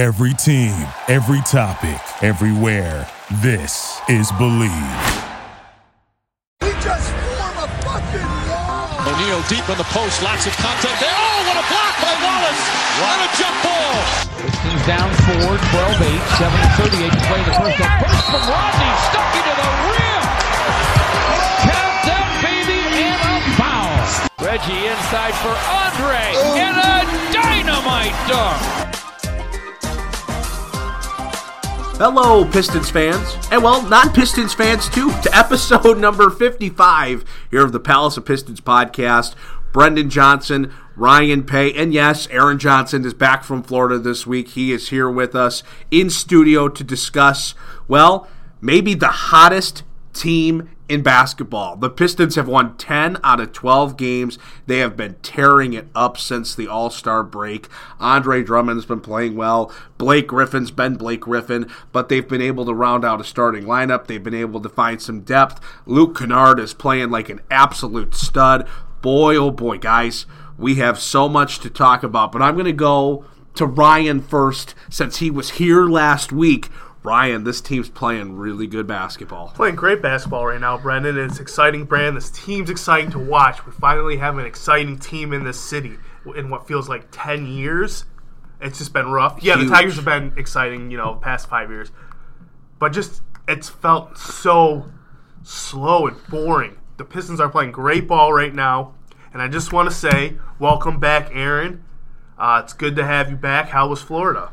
Every team, every topic, everywhere. This is Believe. We just form a fucking wall. O'Neal deep in the post, lots of contact there. Oh, what a block by Wallace! And a jump ball. Pistons down four, 12 8, 7 38 to play the first. A burst from Rodney, stuck into the rim. Count that baby and a foul. Reggie inside for Andre oh. and a dynamite dunk. Hello, Pistons fans, and well, non Pistons fans too, to episode number 55 here of the Palace of Pistons podcast. Brendan Johnson, Ryan Paye, and yes, Aaron Johnson is back from Florida this week. He is here with us in studio to discuss, well, maybe the hottest team in basketball. The Pistons have won 10 out of 12 games. They have been tearing it up since the All Star break. Andre Drummond's been playing well. Blake Griffin's been Blake Griffin, but they've been able to round out a starting lineup. They've been able to find some depth. Luke Kennard is playing like an absolute stud. Boy, oh boy, guys, we have so much to talk about, but I'm going to go to Ryan first since he was here last week. Ryan, this team's playing really good basketball. Playing great basketball right now, Brendan. It's exciting, Brand. This team's exciting to watch. We finally have an exciting team in this city in what feels like 10 years. It's just been rough. Yeah, Huge. the Tigers have been exciting, you know, past five years. But just, it's felt so slow and boring. The Pistons are playing great ball right now. And I just want to say, welcome back, Aaron. Uh, it's good to have you back. How was Florida?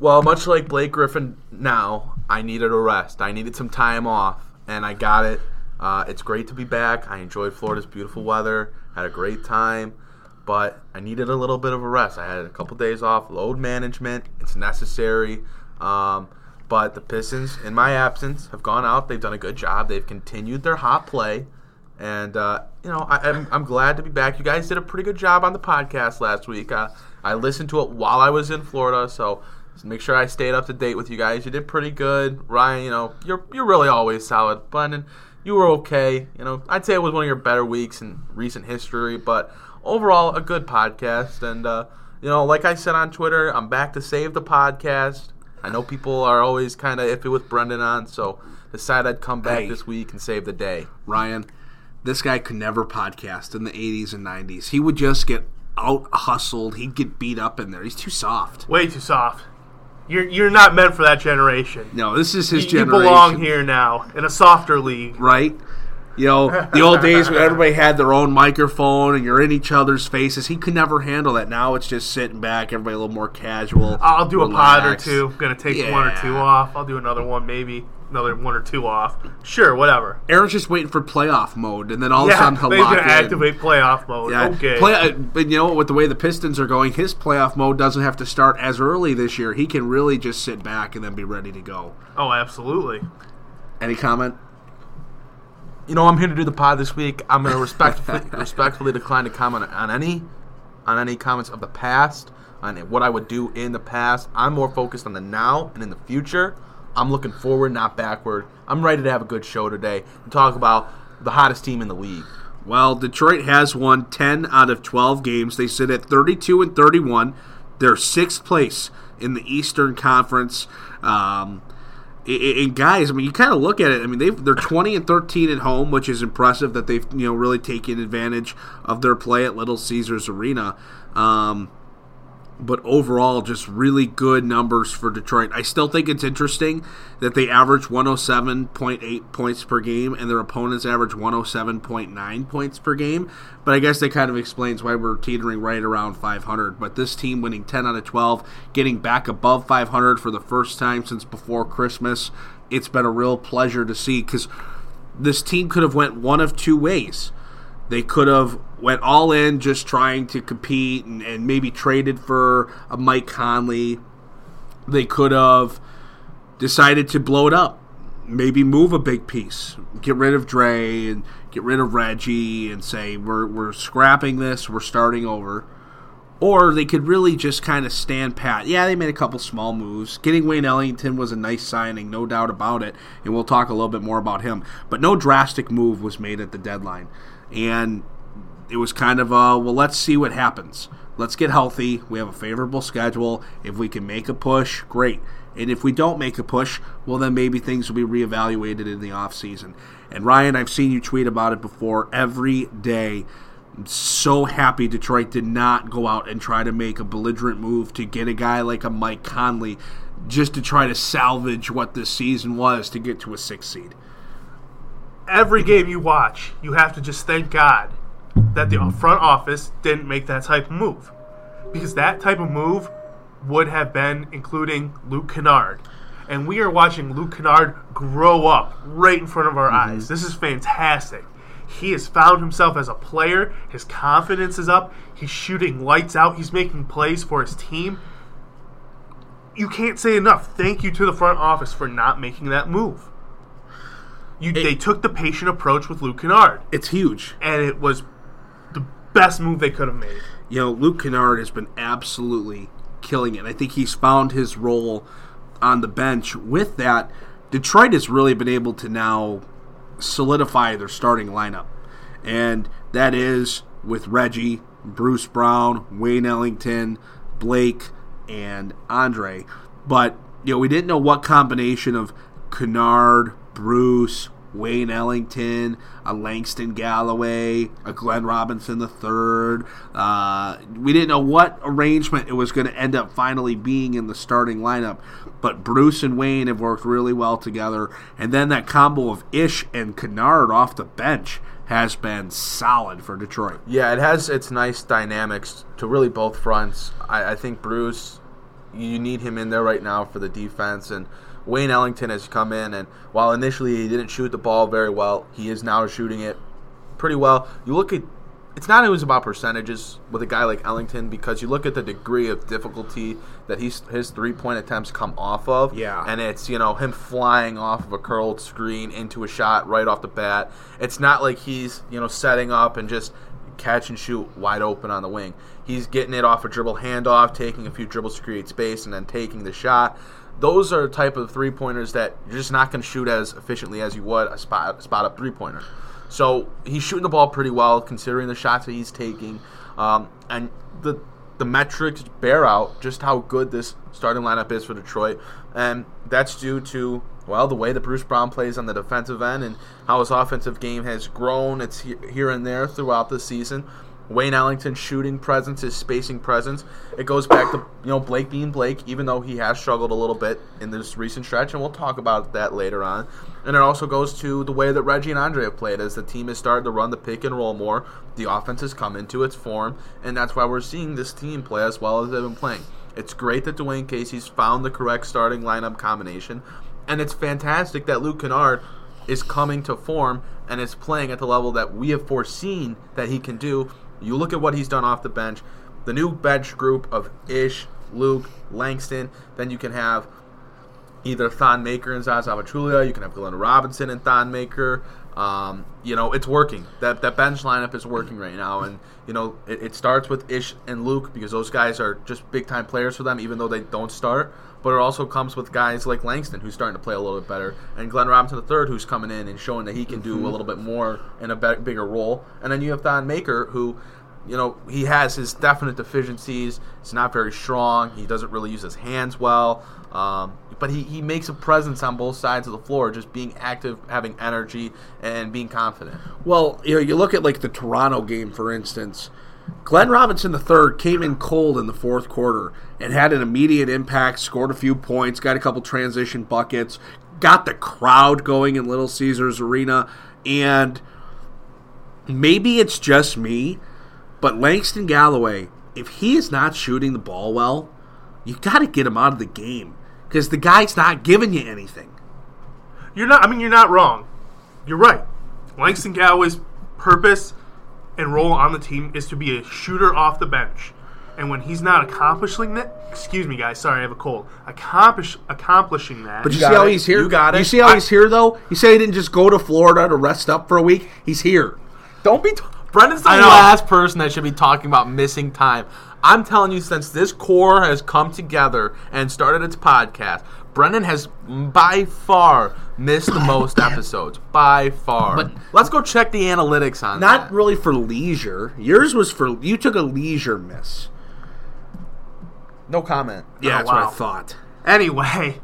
Well, much like Blake Griffin now, I needed a rest. I needed some time off, and I got it. Uh, it's great to be back. I enjoyed Florida's beautiful weather, had a great time, but I needed a little bit of a rest. I had a couple days off, load management. It's necessary. Um, but the Pistons, in my absence, have gone out. They've done a good job. They've continued their hot play. And, uh, you know, I, I'm, I'm glad to be back. You guys did a pretty good job on the podcast last week. Uh, I listened to it while I was in Florida, so just make sure I stayed up to date with you guys. You did pretty good. Ryan, you know, you're, you're really always solid. Brendan, you were okay. You know, I'd say it was one of your better weeks in recent history, but overall, a good podcast. And, uh, you know, like I said on Twitter, I'm back to save the podcast. I know people are always kind of iffy with Brendan on, so decided I'd come back Hey. this week and save the day. Ryan, this guy could never podcast in the 80s and 90s. He would just get out hustled. He'd get beat up in there. He's too soft. Way too soft. You're, you're not meant for that generation. No, this is his you, you belong here now in a softer league. Right? You know, the old days when everybody had their own microphone and you're in each other's faces. He could never handle that. Now it's just sitting back, everybody a little more casual. I'll do a pod or two. I'm gonna take one or two off. I'll do another one, maybe another one or two off. Sure, whatever. Aaron's just waiting for playoff mode, and then all of a Yeah, sudden he'll they're lock gonna in. activate playoff mode. Yeah, Okay. Play, uh, but you know, with the way the Pistons are going, his playoff mode doesn't have to start as early this year. He can really just sit back and then be ready to go. oh, absolutely. Any comment? you know, I'm here to do the pod this week. I'm going to respectfully, respectfully decline to comment on any, on any comments of the past, on what I would do in the past. I'm more focused on the now and in the future. I'm looking forward, not backward. I'm ready to have a good show today and talk about the hottest team in the league. Well, Detroit has won 10 out of 12 games. They sit at 32 and 31. They're sixth place in the Eastern Conference. Um, and guys, I mean, you kind of look at it. I mean, they've, they're 20 and 13 at home, which is impressive that they've you know really taken advantage of their play at Little Caesars Arena. Um, but overall, just really good numbers for Detroit. I still think it's interesting that they average 107.8 points per game and their opponents average 107.9 points per game. But I guess that kind of explains why we're teetering right around 500. But this team winning 10 out of 12, getting back above 500 for the first time since before Christmas, it's been a real pleasure to see because this team could have went one of two ways. They could have went all in just trying to compete and, and maybe traded for a Mike Conley. They could have decided to blow it up, maybe move a big piece, get rid of Dre and get rid of Reggie and say we're we're scrapping this, we're starting over. Or they could really just kind of stand pat. Yeah, they made a couple small moves. Getting Wayne Ellington was a nice signing, no doubt about it, and we'll talk a little bit more about him. But no drastic move was made at the deadline. And it was kind of a, well, let's see what happens. let's get healthy. We have a favorable schedule. If we can make a push, great. And if we don't make a push, well, then maybe things will be reevaluated in the offseason. And Ryan, I've seen you tweet about it before every day. I'm so happy Detroit did not go out and try to make a belligerent move to get a guy like a Mike Conley just to try to salvage what this season was to get to a six seed. Every game you watch, you have to just thank God that the front office didn't make that type of move. Because that type of move would have been including Luke Kennard. And we are watching Luke Kennard grow up right in front of our mm-hmm. eyes. This is fantastic. He has found himself as a player. His confidence is up. He's shooting lights out. He's making plays for his team. You can't say enough. Thank you to the front office for not making that move. You, they took the patient approach with Luke Kennard, It's huge. and it was the best move they could have made. you know, Luke Kennard has been absolutely killing it. I think he's found his role on the bench. With that, Detroit has really been able to now solidify their starting lineup. And that is with Reggie, Bruce Brown, Wayne Ellington, Blake, and Andre. But, you know, we didn't know what combination of Kennard, Bruce, Wayne Ellington, a Langston Galloway, a Glenn Robinson III. Uh, we didn't know what arrangement it was going to end up finally being in the starting lineup, but Bruce and Wayne have worked really well together. And then that combo of Ish and Kennard off the bench has been solid for Detroit. Yeah, it has its nice dynamics to really both fronts. I, I think Bruce, you need him in there right now for the defense, and Wayne Ellington has come in, and while initially he didn't shoot the ball very well, he is now shooting it pretty well. You look at it's not always about percentages with a guy like Ellington because you look at the degree of difficulty that he's, his three point attempts come off of. Yeah. And it's, you know, him flying off of a curled screen into a shot right off the bat. It's not like he's, you know, setting up and just catch and shoot wide open on the wing. He's getting it off a dribble handoff, taking a few dribbles to create space, and then taking the shot. Those are the type of three pointers that you're just not going to shoot as efficiently as you would a spot, a spot up three pointer. So he's shooting the ball pretty well considering the shots that he's taking, um, and the the metrics bear out just how good this starting lineup is for Detroit, and that's due to well the way that Bruce Brown plays on the defensive end and how his offensive game has grown. It's here and there throughout the season. Wayne Ellington's shooting presence, his spacing presence. It goes back to you know Blake being Blake, even though he has struggled a little bit in this recent stretch, and we'll talk about that later on. And it also goes to the way that Reggie and Andre have played as the team has started to run the pick and roll more. The offense has come into its form, and that's why we're seeing this team play as well as they've been playing. It's great that Dwane Casey's found the correct starting lineup combination, and it's fantastic that Luke Kennard is coming to form and is playing at the level that we have foreseen that he can do. You look at what he's done off the bench. The new bench group of Ish, Luke, Langston. Then you can have either Thon Maker and Zaza Pachulia. You can have Glenn Robinson and Thon Maker. Um, you know, it's working. That that bench lineup is working right now, and you know it, it starts with Ish and Luke because those guys are just big time players for them, even though they don't start. But it also comes with guys like Langston, who's starting to play a little bit better, and Glenn Robinson III, who's coming in and showing that he can do a little bit more in a be- bigger role. And then you have Thon Maker, who you know, he has his definite deficiencies. He's not very strong. He doesn't really use his hands well. Um, but he, he makes a presence on both sides of the floor, just being active, having energy, and being confident. Well, you know, you look at like the Toronto game, for instance. Glenn Robinson III came in cold in the fourth quarter and had an immediate impact, scored a few points, got a couple transition buckets, got the crowd going in Little Caesars Arena, and maybe it's just me, but Langston Galloway, if he is not shooting the ball well, you've got to get him out of the game because the guy's not giving you anything. You're not. I mean, you're not wrong. You're right. Langston Galloway's purpose and role on the team is to be a shooter off the bench. And when he's not accomplishing that, excuse me, guys, sorry, I have a cold. Accomplish accomplishing that. But you, got see how it. he's here. You got it. You see how I- he's here though. You say he didn't just go to Florida to rest up for a week. He's here. Don't be. T- Brendan's the last person that should be talking about missing time. I'm telling you, since this core has come together and started its podcast, Brendan has by far missed the most episodes. By far. But- let's go check the analytics on that. Not that. really for leisure. Yours was for you took a leisure miss. No comment. Yeah, Oh, that's what I thought. Anyway,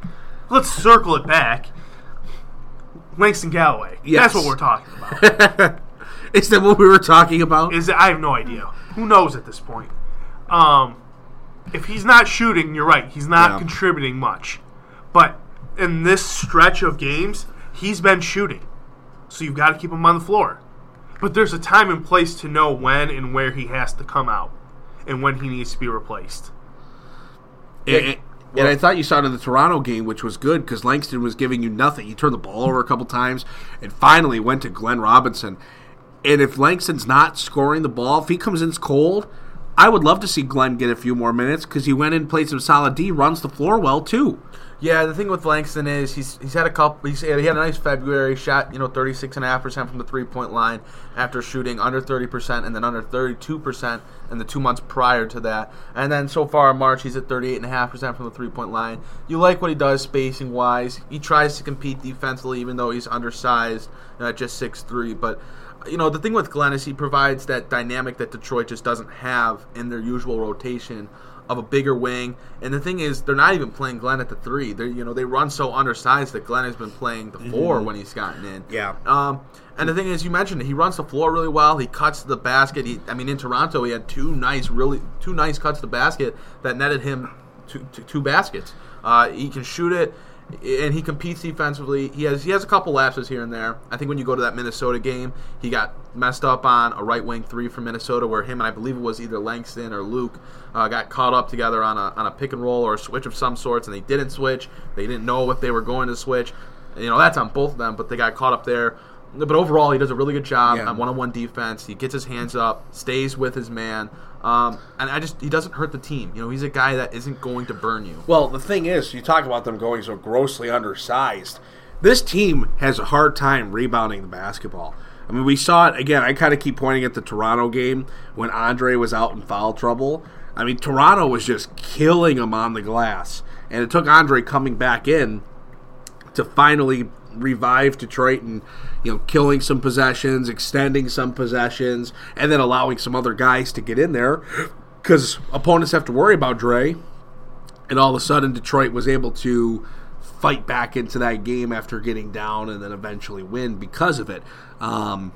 let's circle it back. Langston Galloway. Yes. That's what we're talking about. Is that what we were talking about? Is it, I have no idea. Who knows at this point? Um, if he's not shooting, you're right. He's not Yeah. contributing much. But in this stretch of games, he's been shooting. So you've got to keep him on the floor. But there's a time and place to know when and where he has to come out and when he needs to be replaced. And, and I thought you saw it in the Toronto game, which was good because Langston was giving you nothing. He turned the ball over a couple times and finally went to Glenn Robinson. And if Langston's not scoring the ball, if he comes in cold, I would love to see Glenn get a few more minutes because he went in, played some solid D, runs the floor well too. Yeah, the thing with Langston is he's he's had a couple. He's he had a nice February. Shot you know thirty six and a half percent from the three point line after shooting under thirty percent and then under thirty two percent in the two months prior to that. And then so far in March he's at thirty eight and a half percent from the three point line. You like what he does spacing wise. He tries to compete defensively even though he's undersized, uh, just six three. But you know the thing with Glenn is he provides that dynamic that Detroit just doesn't have in their usual rotation of a bigger wing. And the thing is, they're not even playing Glenn at the three. They you know they run so undersized that Glenn has been playing the 4 when he's gotten in. Yeah. Um, and the thing is, you mentioned it, he runs the floor really well. He cuts the basket. He, I mean, in Toronto, he had two nice, really two nice cuts to the basket that netted him two, two, two baskets. Uh, he can shoot it, and he competes defensively. He has he has a couple lapses here and there. I think when you go to that Minnesota game, he got messed up on a right wing three from Minnesota, where him and I believe it was either Langston or Luke uh, got caught up together on a on a pick and roll or a switch of some sorts, and they didn't switch. They didn't know if they were going to switch. You know that's on both of them, but they got caught up there. But overall, he does a really good job Yeah. on one-on-one defense. He gets his hands up, stays with his man, um, and I just he doesn't hurt the team. You know, he's a guy that isn't going to burn you. Well, the thing is, you talk about them going so grossly undersized. This team has a hard time rebounding the basketball. I mean, we saw it again. I kind of keep pointing at the Toronto game when Andre was out in foul trouble. I mean, Toronto was just killing him on the glass, and it took Andre coming back in to finally revive Detroit and you know killing some possessions, extending some possessions, and then allowing some other guys to get in there because opponents have to worry about Dre. And all of a sudden, Detroit was able to fight back into that game after getting down and then eventually win because of it. Um,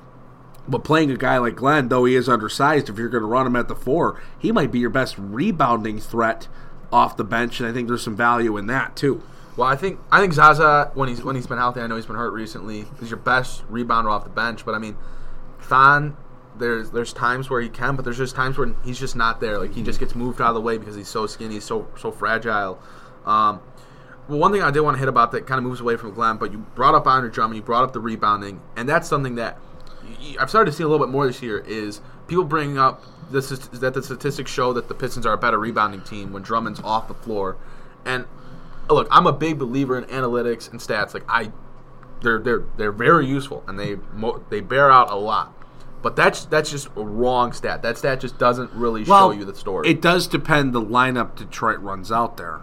but playing a guy like Glenn, though he is undersized, if you're going to run him at the four, he might be your best rebounding threat off the bench, and I think there's some value in that too. Well, I think I think Zaza when he's when he's been healthy, I know he's been hurt recently. Is your best rebounder off the bench, but I mean, Thon. There's there's times where he can, but there's just times where he's just not there. Like he just gets moved out of the way because he's so skinny, he's so so fragile. Um, well, one thing I did want to hit about that kind of moves away from Glenn, but you brought up Andre Drummond, you brought up the rebounding, and that's something that I've started to see a little bit more this year. Is people bringing up this is that the statistics show that the Pistons are a better rebounding team when Drummond's off the floor, and look, I'm a big believer in analytics and stats. Like I, they're they're they're very useful and they mo- they bear out a lot. But that's that's just a wrong stat. That stat just doesn't really show you the story. It does depend the lineup Detroit runs out there.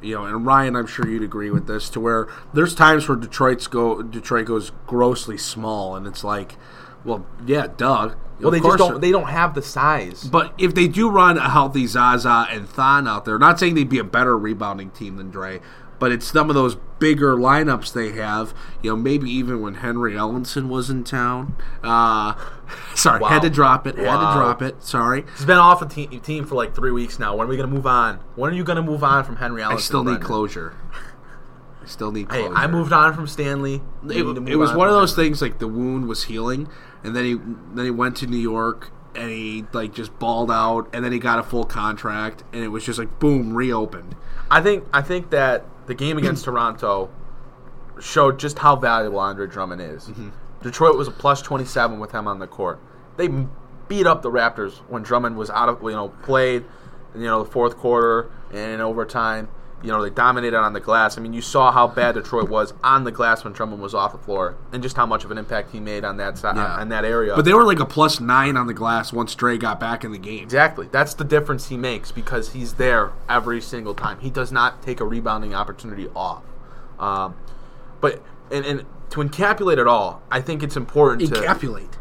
You know, and Ryan, I'm sure you'd agree with this, to where there's times where Detroit's go Detroit goes grossly small, and it's like, well, yeah, Doug. Well, they just don't they don't have the size. But if they do run a healthy Zaza and Thon out there, not saying they'd be a better rebounding team than Dre, but it's some of those bigger lineups they have. You know, maybe even when Henry Ellenson was in town. Uh, sorry, Wow. had to drop it. Had Wow. to drop it. Sorry. He's been off the te- team for like three weeks now. When are we going to move on? When are you going to move on from Henry Allen? I still need closure. Still need Hey. I moved on from Stanley. You need to It, it was on one of those things like the wound was healing, and then he then he went to New York and he like just balled out, and then he got a full contract, and it was just like boom, reopened. I think I think that the game against Toronto showed just how valuable Andre Drummond is. Mm-hmm. Detroit was a plus twenty seven with him on the court. They beat up the Raptors when Drummond was out of you know played, you know the fourth quarter and in overtime. You know they dominated on the glass. I mean you saw how bad Detroit was on the glass when Drummond was off the floor, and just how much of an impact he made on that side Yeah. on, that area. But they were like a plus nine on the glass once Dre got back in the game. Exactly. That's the difference he makes because he's there every single time. He does not take a rebounding opportunity off. Um, but and, and to encapsulate it all, I think it's important to Encapsulate.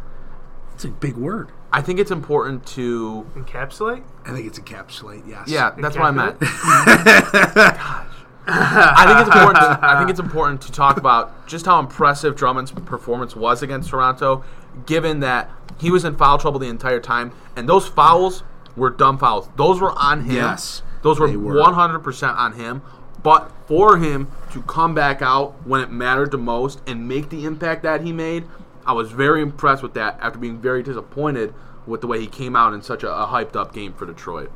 It's a big word. I think it's important to. Encapsulate? I think it's encapsulate. Yes. Yeah, that's what I meant. Encapsulate? I think it's important. To, I think it's important to talk about just how impressive Drummond's performance was against Toronto, given that he was in foul trouble the entire time, and those fouls were dumb fouls. Those were on him. Yes, those were were. one hundred percent on him. But for him to come back out when it mattered the most and make the impact that he made, I was very impressed with that. After being very disappointed with the way he came out in such a, a hyped up game for Detroit.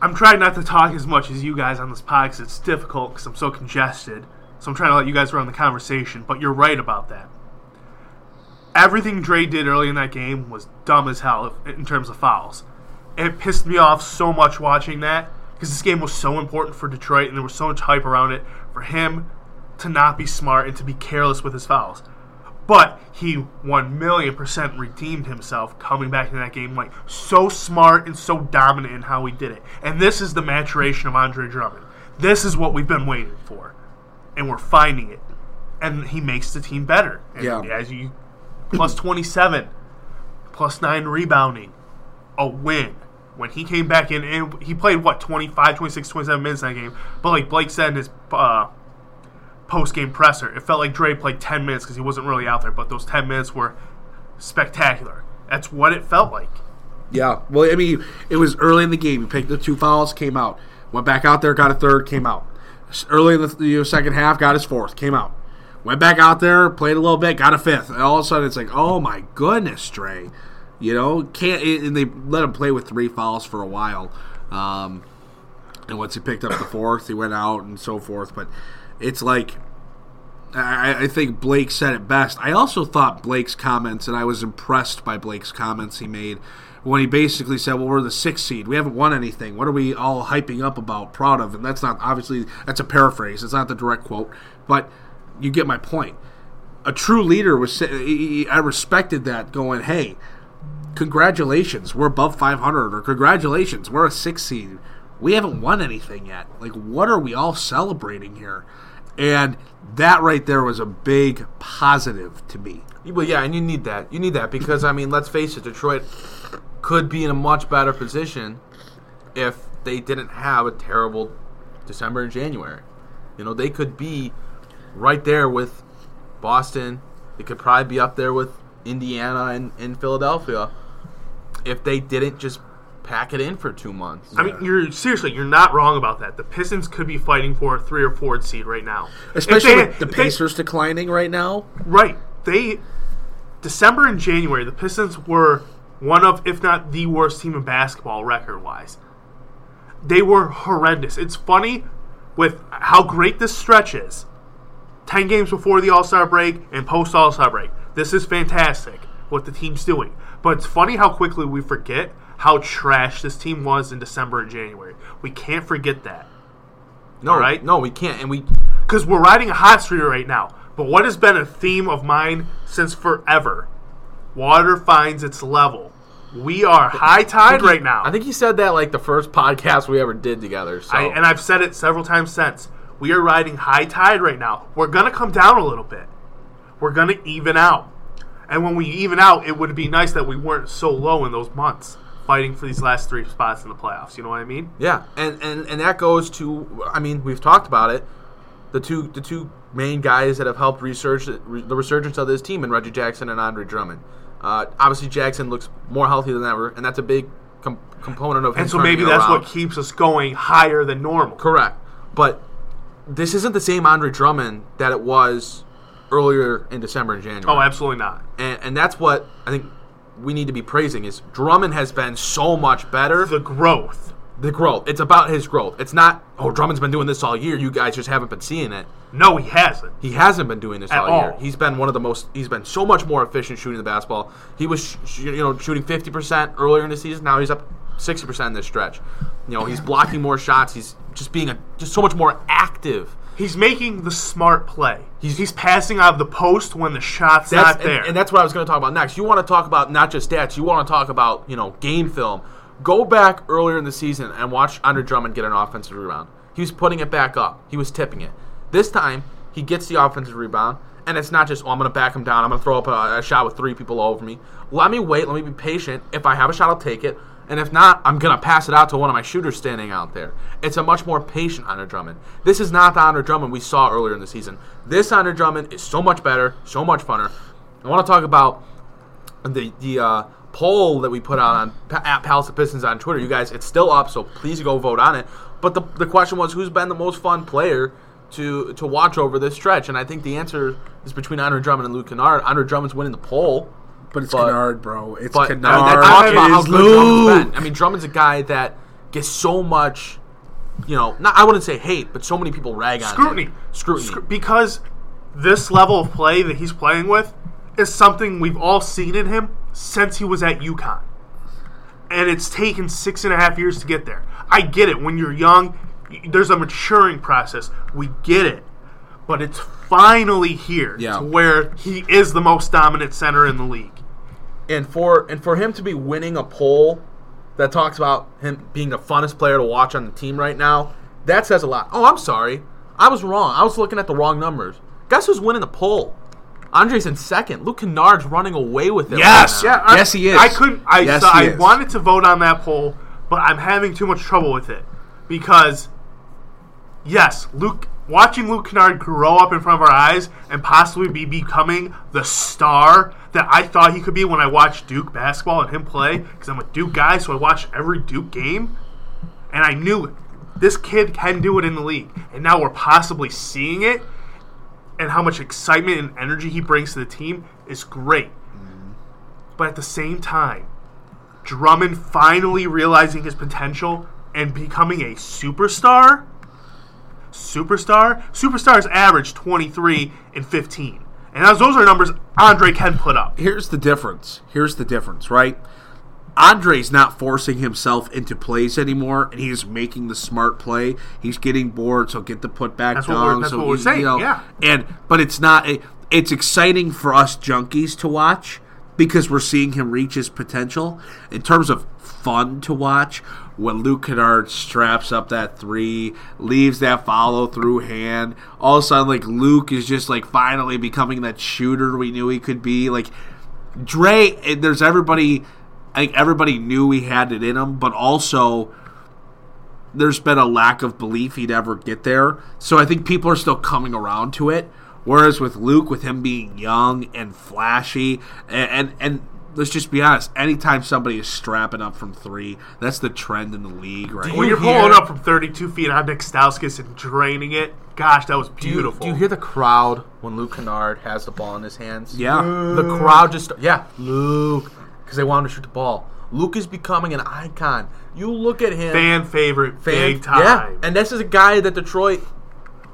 I'm trying not to talk as much as you guys on this pod because it's difficult because I'm so congested. So I'm trying to let you guys run the conversation. But you're right about that. Everything Dre did early in that game was dumb as hell in terms of fouls. It pissed me off so much watching that because this game was so important for Detroit and there was so much hype around it for him to not be smart and to be careless with his fouls. But he one million percent redeemed himself coming back in that game like so smart and so dominant in how he did it. And this is the maturation of Andre Drummond. This is what we've been waiting for. And we're finding it. And he makes the team better. And Yeah. as you plus twenty seven, plus nine rebounding, a win. When he came back in and he played what 25, 26, 27 minutes in that game. But like Blake said in his uh, post game presser. It felt like Dre played 10 minutes because he wasn't really out there, but those 10 minutes were spectacular. That's what it felt like. Yeah. Well, I mean, it was early in the game. He picked the two fouls, came out, went back out there, got a third, came out. Early in the you know, second half, got his fourth, came out. Went back out there, played a little bit, got a fifth. And all of a sudden, it's like, oh my goodness, Dre. You know, can't. And they let him play with three fouls for a while. Um, and once he picked up the fourth, he went out and so forth. But it's like I, I think Blake said it best. I also thought Blake's comments, and I was impressed by Blake's comments he made when he basically said, "Well, we're the sixth seed. We haven't won anything. What are we all hyping up about, proud of?" And that's not obviously that's a paraphrase. It's not the direct quote, but you get my point. A true leader was. I respected that. Going, hey, congratulations, we're above 500, or congratulations, we're a sixth seed. We haven't won anything yet. Like, what are we all celebrating here? And that right there was a big positive to me. Well, yeah, and you need that. You need that because I mean, let's face it, Detroit could be in a much better position if they didn't have a terrible December and January. You know, they could be right there with Boston. They could probably be up there with Indiana and, and Philadelphia if they didn't just pack it in for two months. I mean, you're seriously, you're not wrong about that. The Pistons could be fighting for a three or four seed right now, Especially they- with the if they- Pacers declining right now. Right. They December and January, the Pistons were one of, if not the worst team in basketball record wise. They were horrendous. It's funny with how great this stretch is. Ten games before the All Star break and post All Star break. This is fantastic what the team's doing. But it's funny how quickly we forget how trash this team was in December and January. We can't forget that. no, right. no, we can't. And we because we're riding a hot streak right now. But what has been a theme of mine since forever? Water finds its level. We are high tide right now. I think you said that like the first podcast we ever did together. So I, and I've said it several times since. We are riding high tide right now. We're gonna come down a little bit. We're gonna even out. And when we even out, it would be nice that we weren't so low in those months, fighting for these last three spots in the playoffs. You know what I mean? Yeah, and, and and that goes to I mean we've talked about it. The two the two main guys that have helped research the resurgence of this team, and Reggie Jackson and Andre Drummond. Uh, obviously, Jackson looks more healthy than ever, and that's a big com- component of. And so maybe that's around. what keeps us going higher than normal. correct. But this isn't the same Andre Drummond that it was earlier in December and January. Oh, absolutely not. and and that's what I think we need to be praising is Drummond has been so much better. The growth. the growth. It's about his growth. It's not, oh, Drummond's been doing this all year. You guys just haven't been seeing it. No, he hasn't. He hasn't been doing this At all, year. all. He's been one of the most. He's been so much more efficient shooting the basketball. He was, sh- you know, shooting fifty percent earlier in the season. Now he's up sixty percent in this stretch. You know, he's blocking more shots. He's just being a just so much more active. He's making the smart play. He's, he's passing out of the post when the shot's not and- there. And, that's what I was going to talk about next. You want to talk about not just stats. You want to talk about you know game film. Go back earlier in the season and watch Andre Drummond get an offensive rebound. He was putting it back up. He was tipping it. This time he gets the offensive rebound, and it's not just, oh, I'm going to back him down. I'm going to throw up a, a shot with three people all over me. Let me wait. Let me be patient. If I have a shot, I'll take it. And if not, I'm going to pass it out to one of my shooters standing out there. It's a much more patient Andre Drummond. This is not the Andre Drummond we saw earlier in the season. This Andre Drummond is so much better, so much funner. I want to talk about the the uh, poll that we put out on at Palace of Pistons on Twitter. You guys, it's still up, so please go vote on it. But the, the question was, who's been the most fun player to to watch over this stretch? And I think the answer is between Andre Drummond and Luke Kennard. Andre Drummond's winning the poll. But it's But- Kennard, bro. It's But Kennard. I mean, that talks about It how is good Drummond's Luke. been. I mean, Drummond's a guy that gets so much, you know, not I wouldn't say hate, but so many people rag on Scrutiny. him. Scrutiny. Scru- because this level of play that he's playing with is something we've all seen in him since he was at UConn. And it's taken six and a half years to get there. I get it. When you're young, there's a maturing process. We get it. But it's finally here Yeah. to where he is the most dominant center in the league. And for and for him to be winning a poll that talks about him being the funnest player to watch on the team right now, that says a lot. Oh, I'm sorry, I was wrong. I was looking at the wrong numbers. Guess who's winning the poll? Andre's in second. Luke Kennard's running away with it. Yes, right. Yeah, I- Yes, he is. I couldn't. I Yes, so he I is. wanted to vote on that poll, but I'm having too much trouble with it because, yes, Luke. Watching Luke Kennard grow up in front of our eyes and possibly be becoming the star that I thought he could be when I watched Duke basketball and him play, because I'm a Duke guy, so I watch every Duke game, and I knew it. This kid can do it in the league, and now we're possibly seeing it, and how much excitement and energy he brings to the team is great. Mm-hmm. But at the same time, Drummond finally realizing his potential and becoming a superstar. Superstar? Superstars average 23 and 15. And as those are numbers Andre can put up. Here's the difference. Here's the difference, right? Andre's not forcing himself into plays anymore, and he's making the smart play. He's getting bored, so get the put back That's what we're- that's so what we're saying, you know, yeah. And but it's not. It's exciting for us junkies to watch because we're seeing him reach his potential. In terms of fun to watch, when Luke Kennard straps up that three, leaves that follow through hand, all of a sudden, like Luke is just like finally becoming that shooter we knew he could be. Like Dre, eh, there's everybody. I think everybody knew he had it in him, but also there's been a lack of belief he'd ever get there. So I think people are still coming around to it. Whereas with Luke, with him being young and flashy, and and, and let's just be honest, anytime somebody is strapping up from three, that's the trend in the league right When now. you're pulling up from 32 feet on Nick Stauskas and draining it, gosh, that was Do you, beautiful. do you hear the crowd when Luke Kennard has the ball in his hands? Yeah. The crowd just yeah, Luke, because they want him to shoot the ball. Luke is becoming an icon. You look at him, Fan favorite, fan- big time. Yeah, and this is a guy that Detroit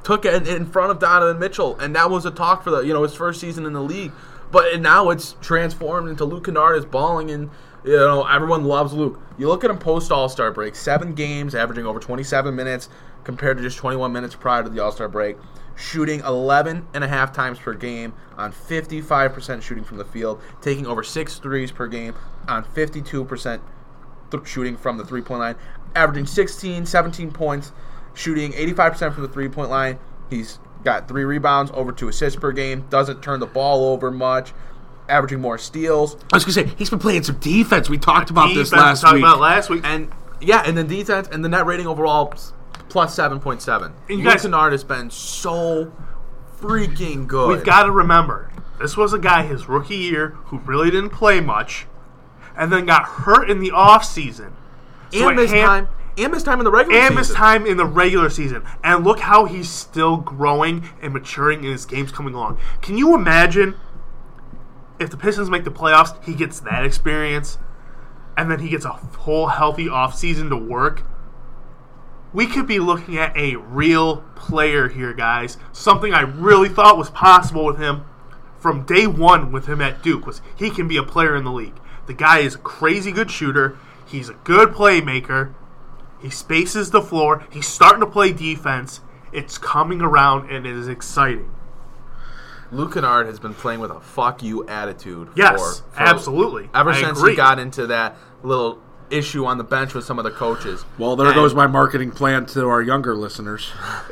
took in, in front of Donovan Mitchell, and that was a talk for the you know his first season in the league. But now it's transformed into Luke Kennard is balling, and you know everyone loves Luke. You look at him post All Star break, seven games, averaging over 27 minutes compared to just 21 minutes prior to the All Star break, shooting 11 and a half times per game on 55% shooting from the field, taking over six threes per game on 52% th- shooting from the three point line, averaging 16, 17 points, shooting 85% from the three point line. He's got three rebounds, over two assists per game, doesn't turn the ball over much, averaging more steals. I was gonna say he's been playing some defense. We talked about this Defense we last talked week. about last week. And yeah, and the defense and the net rating overall s- plus 7.7. And you Luke guys- Kennard has been so freaking good. We've got to remember, this was a guy his rookie year who really didn't play much, and then got hurt in the off season, and missed time. And missed time in the regular and season. missed time in the regular season. And look how he's still growing and maturing in his games coming along. Can you imagine if the Pistons make the playoffs, he gets that experience, and then he gets a whole healthy offseason to work? We could be looking at a real player here, guys. Something I really thought was possible with him from day one with him at Duke was he can be a player in the league. The guy is a crazy good shooter. He's a good playmaker. He spaces the floor. He's starting to play defense. It's coming around and it is exciting. Luke Kennard has been playing with a "fuck you" attitude. Yes, for, for- absolutely. Ever I since agree. he got into that little issue on the bench with some of the coaches. well, there And- goes my marketing plan to our younger listeners.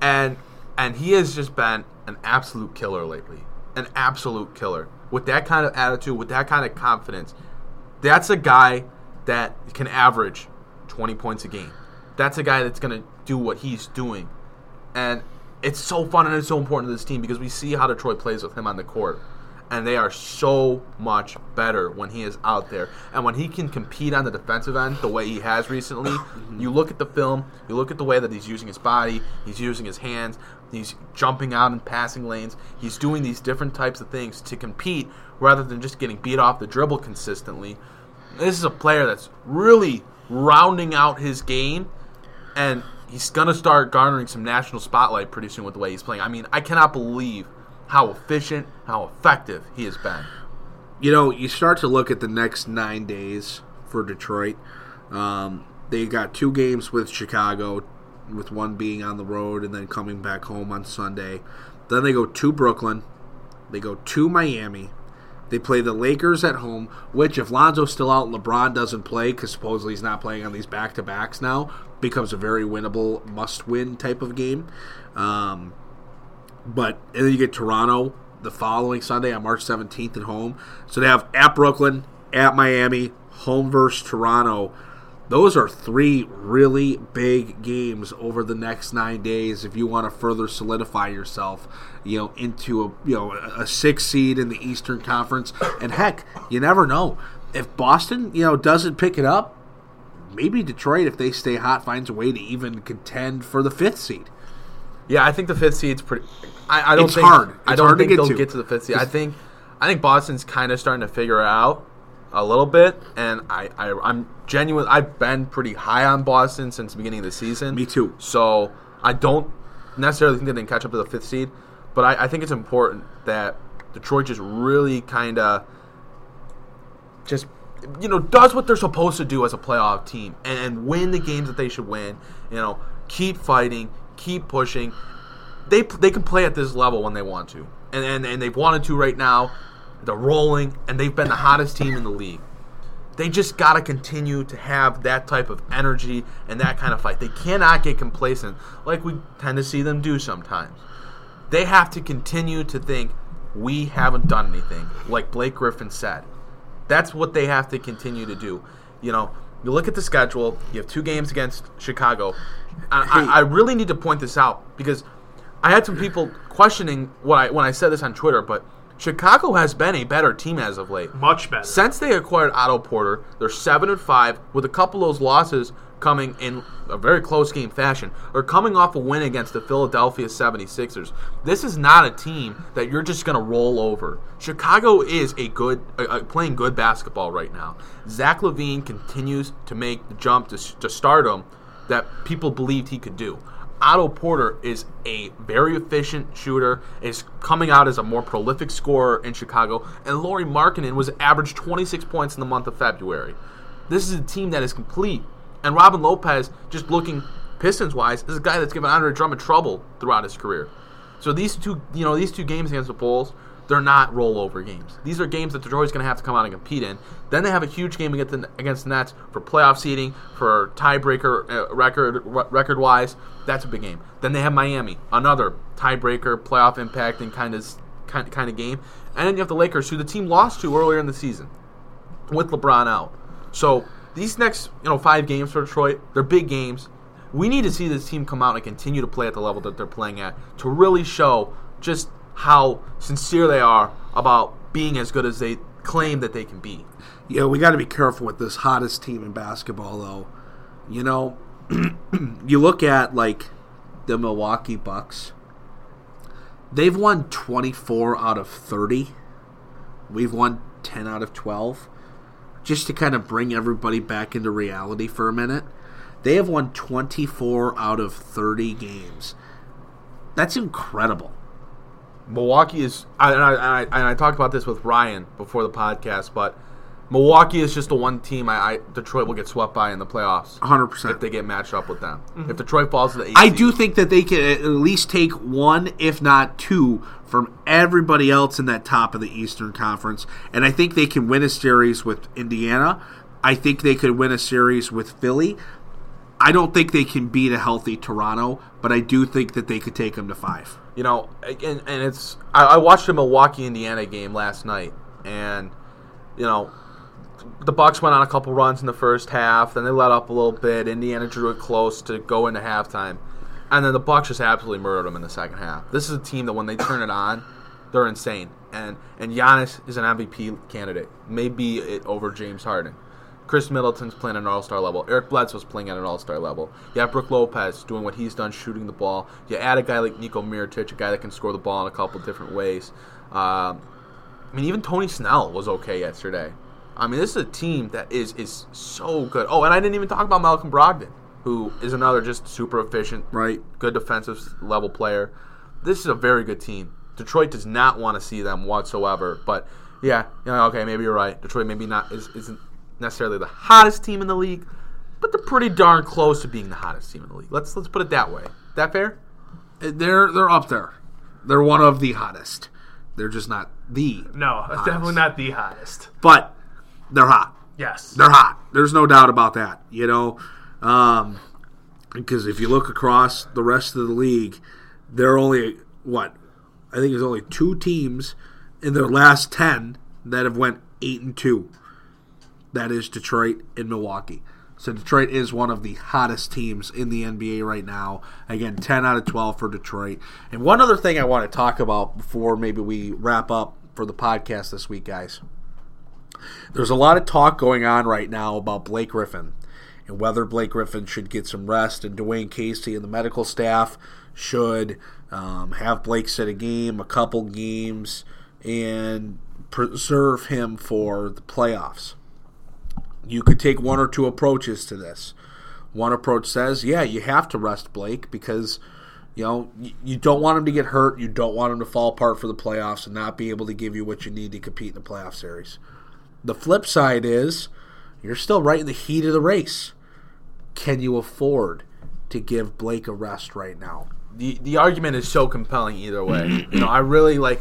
and and he has just been an absolute killer lately. An absolute killer. With that kind of attitude, with that kind of confidence, that's a guy that can average 20 points a game. That's a guy that's going to do what he's doing. And it's so fun and it's so important to this team because we see how Detroit plays with him on the court. And they are so much better when he is out there. And when he can compete on the defensive end the way he has recently, you look at the film, you look at the way that he's using his body, he's using his hands, he's jumping out in passing lanes, he's doing these different types of things to compete rather than just getting beat off the dribble consistently. This is a player that's really rounding out his game and he's gonna start garnering some national spotlight pretty soon with the way he's playing. I mean, I cannot believe how efficient, how effective he has been. you know, you start to look at the next nine days for Detroit. Um, they got two games with Chicago, with one being on the road and then coming back home on Sunday. Then they go to Brooklyn. They go to Miami. They play the Lakers at home, which, if Lonzo's still out and LeBron doesn't play, because supposedly he's not playing on these back to backs now, becomes a very winnable, must win type of game. Um, but and then you get Toronto the following Sunday on March 17th at home. So they have at Brooklyn, at Miami, home versus Toronto. Those are three really big games over the next nine days. If you want to further solidify yourself, you know, into a you know a six seed in the Eastern Conference, and heck, you never know if Boston you know doesn't pick it up. Maybe Detroit, if they stay hot, finds a way to even contend for the fifth seed. Yeah, I think the fifth seed's pretty. I, I don't It's think hard. I don't hard to think get they'll to. get to the fifth seed. I think I think Boston's kind of starting to figure it out a little bit, and I, I I'm genuine. I've been pretty high on Boston since the beginning of the season. Me too. So I don't necessarily think they can catch up to the fifth seed, but I, I think it's important that Detroit just really kind of just you know does what they're supposed to do as a playoff team and, and win the games that they should win. You know, keep fighting, keep pushing. They they can play at this level when they want to, and and, and they've wanted to right now. They're rolling, and they've been the hottest team in the league. They just got to continue to have that type of energy and that kind of fight. They cannot get complacent like we tend to see them do sometimes. They have to continue to think we haven't done anything, like Blake Griffin said. That's what they have to continue to do. You know, you look at the schedule. You have two games against Chicago. I, I, I really need to point this out because I had some people questioning what I when I said this on Twitter, but Chicago has been a better team as of late. Much better. Since they acquired Otto Porter, they're seven and five, with a couple of those losses coming in a very close game fashion, or coming off a win against the Philadelphia 76ers. This is not a team that you're just going to roll over. Chicago is a good uh, playing good basketball right now. Zach LaVine continues to make the jump to, to stardom that people believed he could do. Otto Porter is a very efficient shooter, is coming out as a more prolific scorer in Chicago, and Lauri Markkanen was averaged 26 points in the month of February. This is a team that is complete, and Robin Lopez, just looking Pistons wise, is a guy that's given Andre Drummond trouble throughout his career. So these two, you know, these two games against the Bulls, they're not rollover games. These are games that Detroit's going to have to come out and compete in. Then they have a huge game against the, against the Nets for playoff seeding, for tiebreaker uh, record record wise. That's a big game. Then they have Miami, another tiebreaker, playoff impacting kind of kind kind of game. And then you have the Lakers, who the team lost to earlier in the season with LeBron out. So these next you know five games for Detroit, they're big games. We need to see this team come out and continue to play at the level that they're playing at to really show just how sincere they are about being as good as they claim that they can be. Yeah, we got to be careful with this hottest team in basketball, though. You know, you look at like the Milwaukee Bucks. They've won 24 out of 30. We've won 10 out of 12. Just to kind of bring everybody back into reality for a minute. They have won 24 out of 30 games. That's incredible. Milwaukee is, I, and, I, and, I, and I talked about this with Ryan before the podcast, but Milwaukee is just the one team I, I Detroit will get swept by in the playoffs 100%. if they get matched up with them. If Detroit falls to the I seed. do think that they can at least take one, if not two, from everybody else in that top of the Eastern Conference. And I think they can win a series with Indiana. I think they could win a series with Philly. I don't think they can beat a healthy Toronto, but I do think that they could take them to five. You know, and, and it's I, I watched a Milwaukee Indiana game last night, and you know, the Bucks went on a couple runs in the first half, then they let up a little bit. Indiana drew it close to go into halftime, and then the Bucks just absolutely murdered them in the second half. This is a team that when they turn it on, they're insane, and and Giannis is an MVP candidate, maybe it over James Harden. Khris Middleton's playing at an all star level. Eric Bledsoe's playing at an all star level. You have Brook Lopez doing what he's done, shooting the ball. You add a guy like Nico Mirotic, a guy that can score the ball in a couple different ways. Um, I mean, even Tony Snell was okay yesterday. I mean, this is a team that is is so good. Oh, and I didn't even talk about Malcolm Brogdon, who is another just super efficient, Right. good defensive level player. This is a very good team. Detroit does not want to see them whatsoever. But yeah, you know, okay, maybe you're right. Detroit maybe not is, isn't necessarily the hottest team in the league, but they're pretty darn close to being the hottest team in the league. Let's let's put it that way. That fair? They're they're up there. They're one of the hottest. They're just not the No, that's hottest. definitely not the hottest. But they're hot. Yes. They're hot. There's no doubt about that. You know, um, because if you look across the rest of the league, there are only what I think there's only two teams in their last ten that have went eight and two. That is Detroit and Milwaukee. So Detroit is one of the hottest teams in the NBA right now. Again, 10 out of 12 for Detroit. And one other thing I want to talk about before maybe we wrap up for the podcast this week, guys. There's a lot of talk going on right now about Blake Griffin and whether Blake Griffin should get some rest, and Dwane Casey and the medical staff should um, have Blake sit a game, a couple games, and preserve him for the playoffs. You could take one or two approaches to this. One approach says, yeah, you have to rest Blake because you know you don't want him to get hurt, you don't want him to fall apart for the playoffs and not be able to give you what you need to compete in the playoff series. The flip side is you're still right in the heat of the race. Can you afford to give Blake a rest right now? the the argument is so compelling either way. you know, I really like.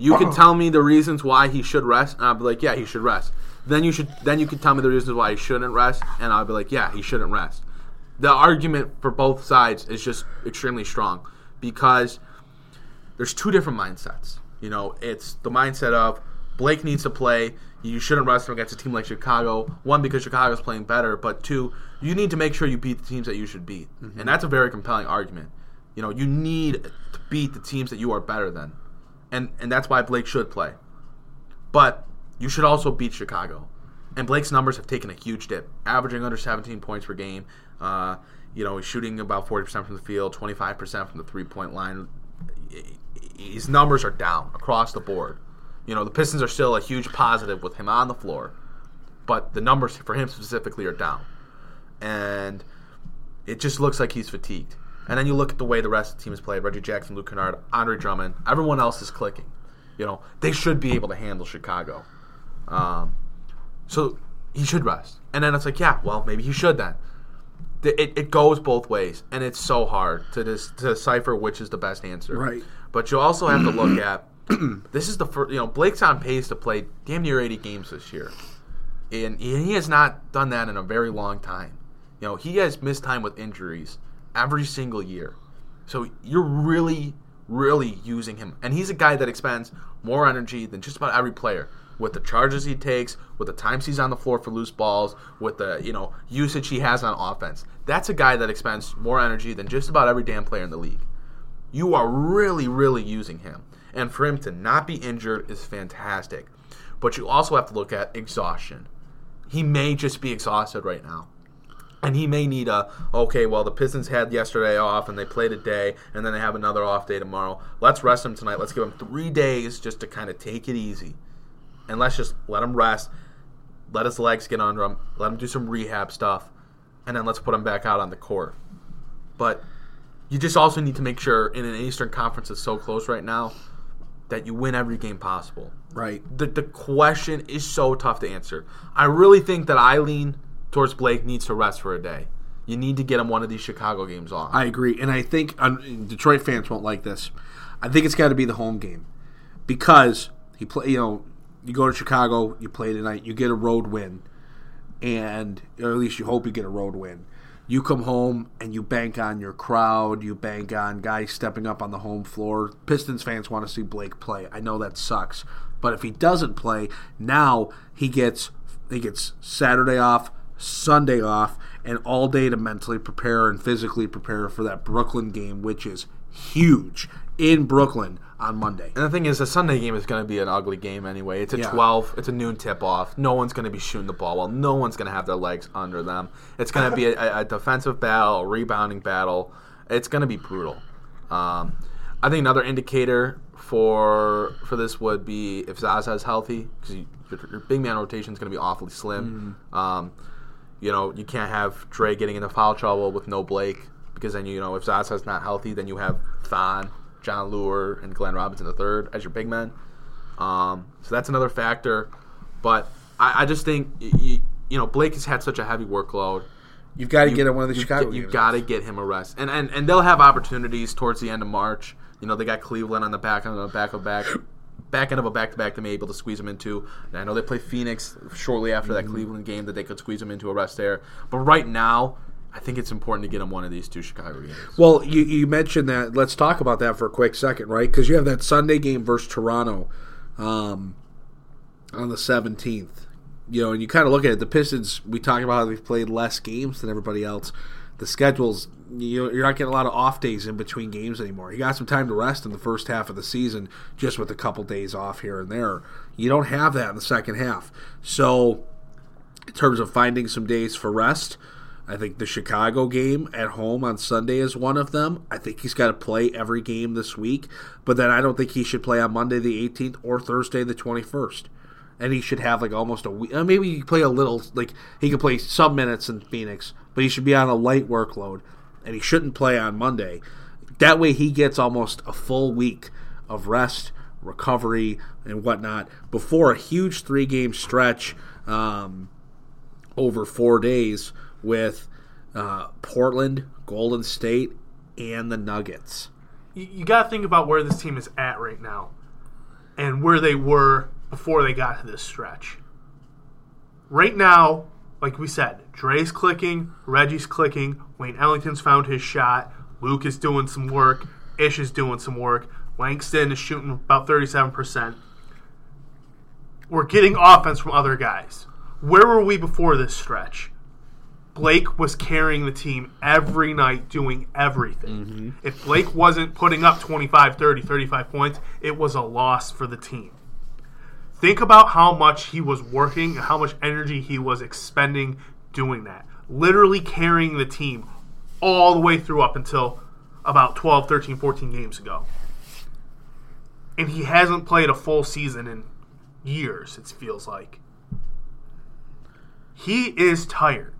You can tell me the reasons why he should rest, and I'll be like, yeah, he should rest. Then you should then you can tell me the reasons why he shouldn't rest, and I'll be like, yeah, he shouldn't rest. The argument for both sides is just extremely strong because there's two different mindsets. You know, it's the mindset of Blake needs to play. You shouldn't rest him against a team like Chicago. One, because Chicago's playing better, but two, you need to make sure you beat the teams that you should beat, mm-hmm. and that's a very compelling argument. You know, you need to beat the teams that you are better than, and and that's why Blake should play. But you should also beat Chicago. And Blake's numbers have taken a huge dip, averaging under 17 points per game. Uh, you know, he's shooting about 40% from the field, 25% from the three point line. His numbers are down across the board. You know, the Pistons are still a huge positive with him on the floor, but the numbers for him specifically are down. And it just looks like he's fatigued. And then you look at the way the rest of the team has played Reggie Jackson, Luke Kennard, Andre Drummond. Everyone else is clicking. You know, they should be able to handle Chicago. Um, so he should rest. And then it's like, yeah, well, maybe he should then. It, it goes both ways, and it's so hard to dis- to decipher which is the best answer. Right. But you also have to look at this is the first. You know, Blake's on pace to play damn near 80 games this year, and he he has not done that in a very long time. You know, he has missed time with injuries every single year. So you're really, really using him. And he's a guy that expends more energy than just about every player. With the charges he takes, with the times he's on the floor for loose balls, with the, you know, usage he has on offense. That's a guy that expends more energy than just about every damn player in the league. You are really, really using him. And for him to not be injured is fantastic. But you also have to look at exhaustion. He may just be exhausted right now. And he may need a okay. Well, the Pistons had yesterday off, and they played a day, and then they have another off day tomorrow. Let's rest him tonight. Let's give him three days just to kind of take it easy, and let's just let him rest. Let his legs get under him. Let him do some rehab stuff, and then let's put him back out on the court. But you just also need to make sure in an Eastern Conference that's so close right now that you win every game possible Right. the, the question is so tough to answer. I really think that I lean towards Blake needs to rest for a day. You need to get him one of these Chicago games off. I agree, and I think um, Detroit fans won't like this. I think it's got to be the home game because he play. You know, you go to Chicago, you play tonight, you get a road win, and or at least you hope you get a road win. you come home and you bank on your crowd, you bank on guys stepping up on the home floor. Pistons fans want to see Blake play. I know that sucks, but if he doesn't play, now he gets he gets Saturday off, Sunday off, and all day to mentally prepare and physically prepare for that Brooklyn game, which is huge in Brooklyn on Monday. And the thing is, the Sunday game is going to be an ugly game anyway. It's a Yeah. 12, it's a noon tip off. No one's going to be shooting the ball well. No one's going to have their legs under them. It's going to be a, a defensive battle, a rebounding battle. It's going to be brutal. Um, I think another indicator for for this would be if Zaza is healthy, because you, your, your big man rotation is going to be awfully slim. Um, you know, you can't have Dre getting into foul trouble with no Blake because then you know if Zaza's not healthy, then you have Thon, Jon Leuer, and Glenn Robinson the third as your big men. Um, so that's another factor. But I, I just think y y you know Blake has had such a heavy workload. You've got to You- get him one of the you, Chicago You games. got to get him a rest, and, and and they'll have opportunities towards the end of March. You know they got Cleveland on the back end of the back of back. Back end of a back to back, they may be able to squeeze them into. And I know they play Phoenix shortly after Mm-hmm. that Cleveland game that they could squeeze them into a rest there. But right now, I think it's important to get them one of these two Chicago games. Well, you, you mentioned that. Let's talk about that for a quick second, right? Because you have that Sunday game versus Toronto um, on the 17th. You know, and you kind of look at it. The Pistons, we talk about how they've played less games than everybody else. The schedules, you you're not getting a lot of off days in between games anymore. You got some time to rest in the first half of the season just with a couple days off here and there. You don't have that in the second half. So, in terms of finding some days for rest, I think the Chicago game at home on Sunday is one of them. I think he's got to play every game this week, but then I don't think he should play on Monday the 18th or Thursday the 21st. And he should have like almost a week. Uh, maybe he play a little, like he could play some minutes in Phoenix, but he should be on a light workload, and he shouldn't play on Monday. That way, he gets almost a full week of rest, recovery, and whatnot before a huge three game stretch. Um, over four days with uh, Portland, Golden State, and the Nuggets. you, you got to think about where this team is at right now and where they were before they got to this stretch. Right now, like we said, Dre's clicking, Reggie's clicking, Wayne Ellington's found his shot, Luke is doing some work, Ish is doing some work, Langston is shooting about 37%. We're getting offense from other guys. Where were we before this stretch? Blake was carrying the team every night, doing everything. If Blake wasn't putting up 25, 30, 35 points, it was a loss for the team. Think about how much he was working and how much energy he was expending doing that. Literally carrying the team all the way through up until about 12, 13, 14 games ago. And he hasn't played a full season in years, it feels like. He is tired.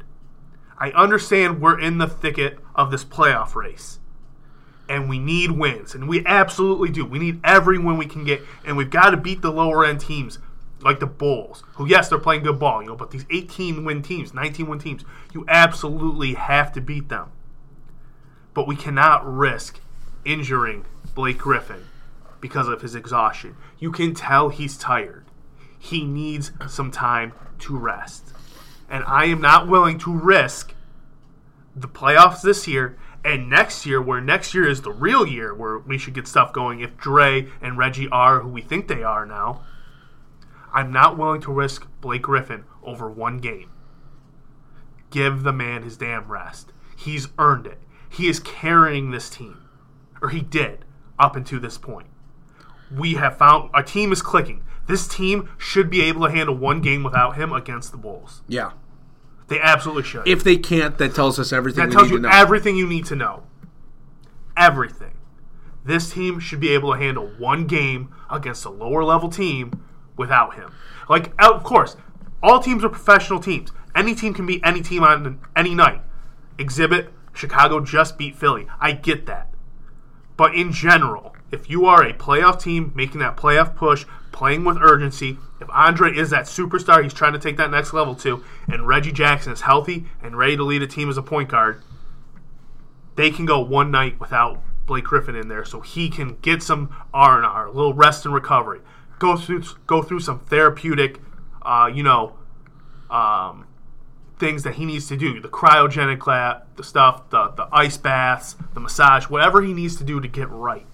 I understand we're in the thicket of this playoff race. And we need wins. And we absolutely do. We need every win we can get. And we've got to beat the lower end teams like the Bulls, who, yes, they're playing good ball, you know, but these 18 win teams, 19 win teams, you absolutely have to beat them. But we cannot risk injuring Blake Griffin because of his exhaustion. You can tell he's tired. He needs some time to rest. And I am not willing to risk the playoffs this year and next year, where next year is the real year where we should get stuff going if Dre and Reggie are who we think they are now. I'm not willing to risk Blake Griffin over one game. Give the man his damn rest. He's earned it. He is carrying this team, or he did up until this point. We have found our team is clicking. This team should be able to handle one game without him against the Bulls. Yeah. They absolutely should. If they can't, that tells us everything that we tells need you to know. everything you need to know. Everything. This team should be able to handle one game against a lower level team without him. Like, of course, all teams are professional teams. Any team can beat any team on any night. Exhibit Chicago just beat Philly. I get that. But in general, if you are a playoff team making that playoff push, playing with urgency, if Andre is that superstar he's trying to take that next level to, and Reggie Jackson is healthy and ready to lead a team as a point guard, they can go one night without Blake Griffin in there, so he can get some R and R, a little rest and recovery, go through go through some therapeutic, uh, you know, um, things that he needs to do the cryogenic lab, the stuff, the, the ice baths, the massage, whatever he needs to do to get right.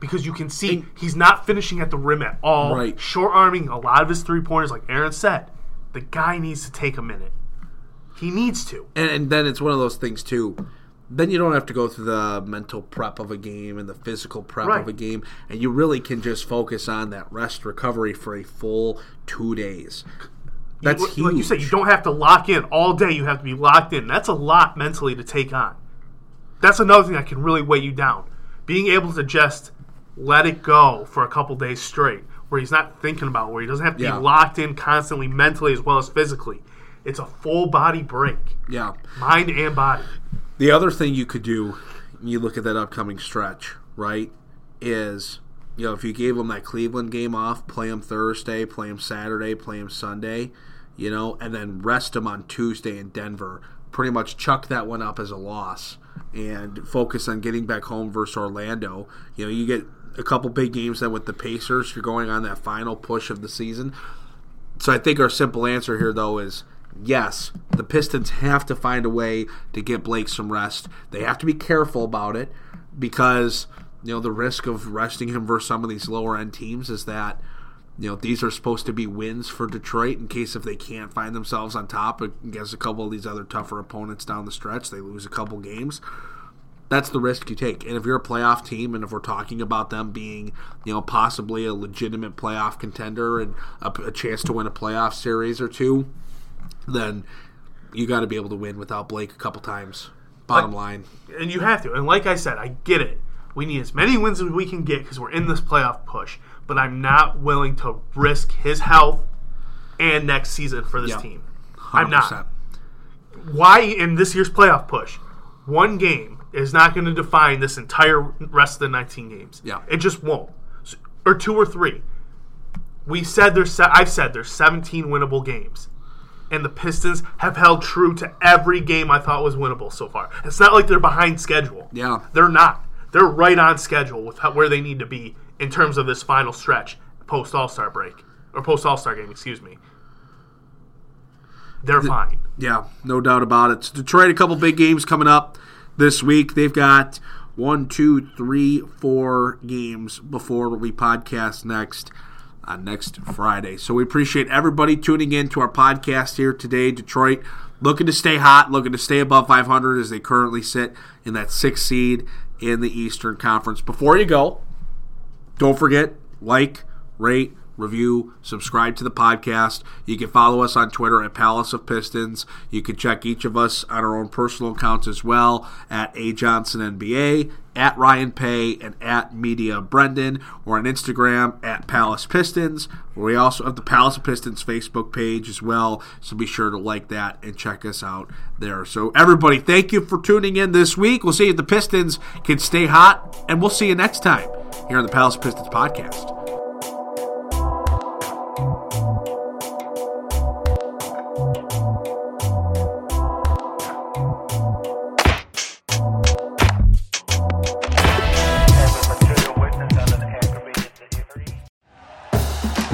Because you can see he's not finishing at the rim at all. Right. Short arming a lot of his three pointers, like Aaron said. The guy needs to take a minute. He needs to. and, and then it's one of those things too. Then you don't have to go through the mental prep of a game and the physical prep Right. of a game, and you really can just focus on that rest recovery for a full two days. That's Like- huge. Like you said, you don't have to lock in all day. You have to be locked in. That's a lot mentally to take on. That's another thing that can really weigh you down. Being able to just let it go for a couple days straight, where he's not thinking about, where he doesn't have to Yeah. be locked in constantly mentally as well as physically. It's a full body break, yeah. mind and body. The other thing you could do, when you look at that upcoming stretch, right, is you know if you gave them that Cleveland game off, play them Thursday, play them Saturday, play them Sunday, you know, and then rest them on Tuesday in Denver. Pretty much chuck that one up as a loss and focus on getting back home versus Orlando. You know, you get a couple big games then with the Pacers. You're going on that final push of the season. So I think our simple answer here, though, is yes, the Pistons have to find a way to get Blake some rest. They have to be careful about it because you know the risk of resting him versus some of these lower end teams is that you know these are supposed to be wins for Detroit in case if they can't find themselves on top against a couple of these other tougher opponents down the stretch, they lose a couple games that's the risk you take. And if you're a playoff team, and if we're talking about them being, you know, possibly a legitimate playoff contender and a, a chance to win a playoff series or two, then you got to be able to win without Blake a couple times. Bottom line, And you have to. And like I said, I get it. We need as many wins as we can get because we're in this playoff push. But I'm not willing to risk his health and next season for this Yeah. team. I'm not. why in this year's playoff push, one game is not going to define this entire rest of the 19 games. Yeah. it just won't. Or two or three. We said there's. Se- I've said there's 17 winnable games, and the Pistons have held true to every game I thought was winnable so far. It's not like they're behind schedule. Yeah. they're not. They're right on schedule with how, where they need to be in terms of this final stretch post All Star break or post All Star game. Excuse me. They're fine. Yeah, no doubt about it. So Detroit, a couple big games coming up this week. They've got one, two, three, four games before we podcast next on next Friday. So we appreciate everybody tuning in to our podcast here today. Detroit looking to stay hot, looking to stay above 500 as they currently sit in that sixth seed in the Eastern Conference. Before you go, don't forget, like, rate, review, subscribe to the podcast. You can follow us on Twitter at Palace of Pistons. You can check each of us on our own personal accounts as well at A Johnson NBA, at Ryan Paye, and at Media Brendan, or on Instagram at Palace Pistons. We also have the Palace of Pistons Facebook page as well, so be sure to like that and check us out there. So, everybody, thank you for tuning in this week. We'll see if the Pistons can stay hot, and we'll see you next time here on the Palace Pistons podcast.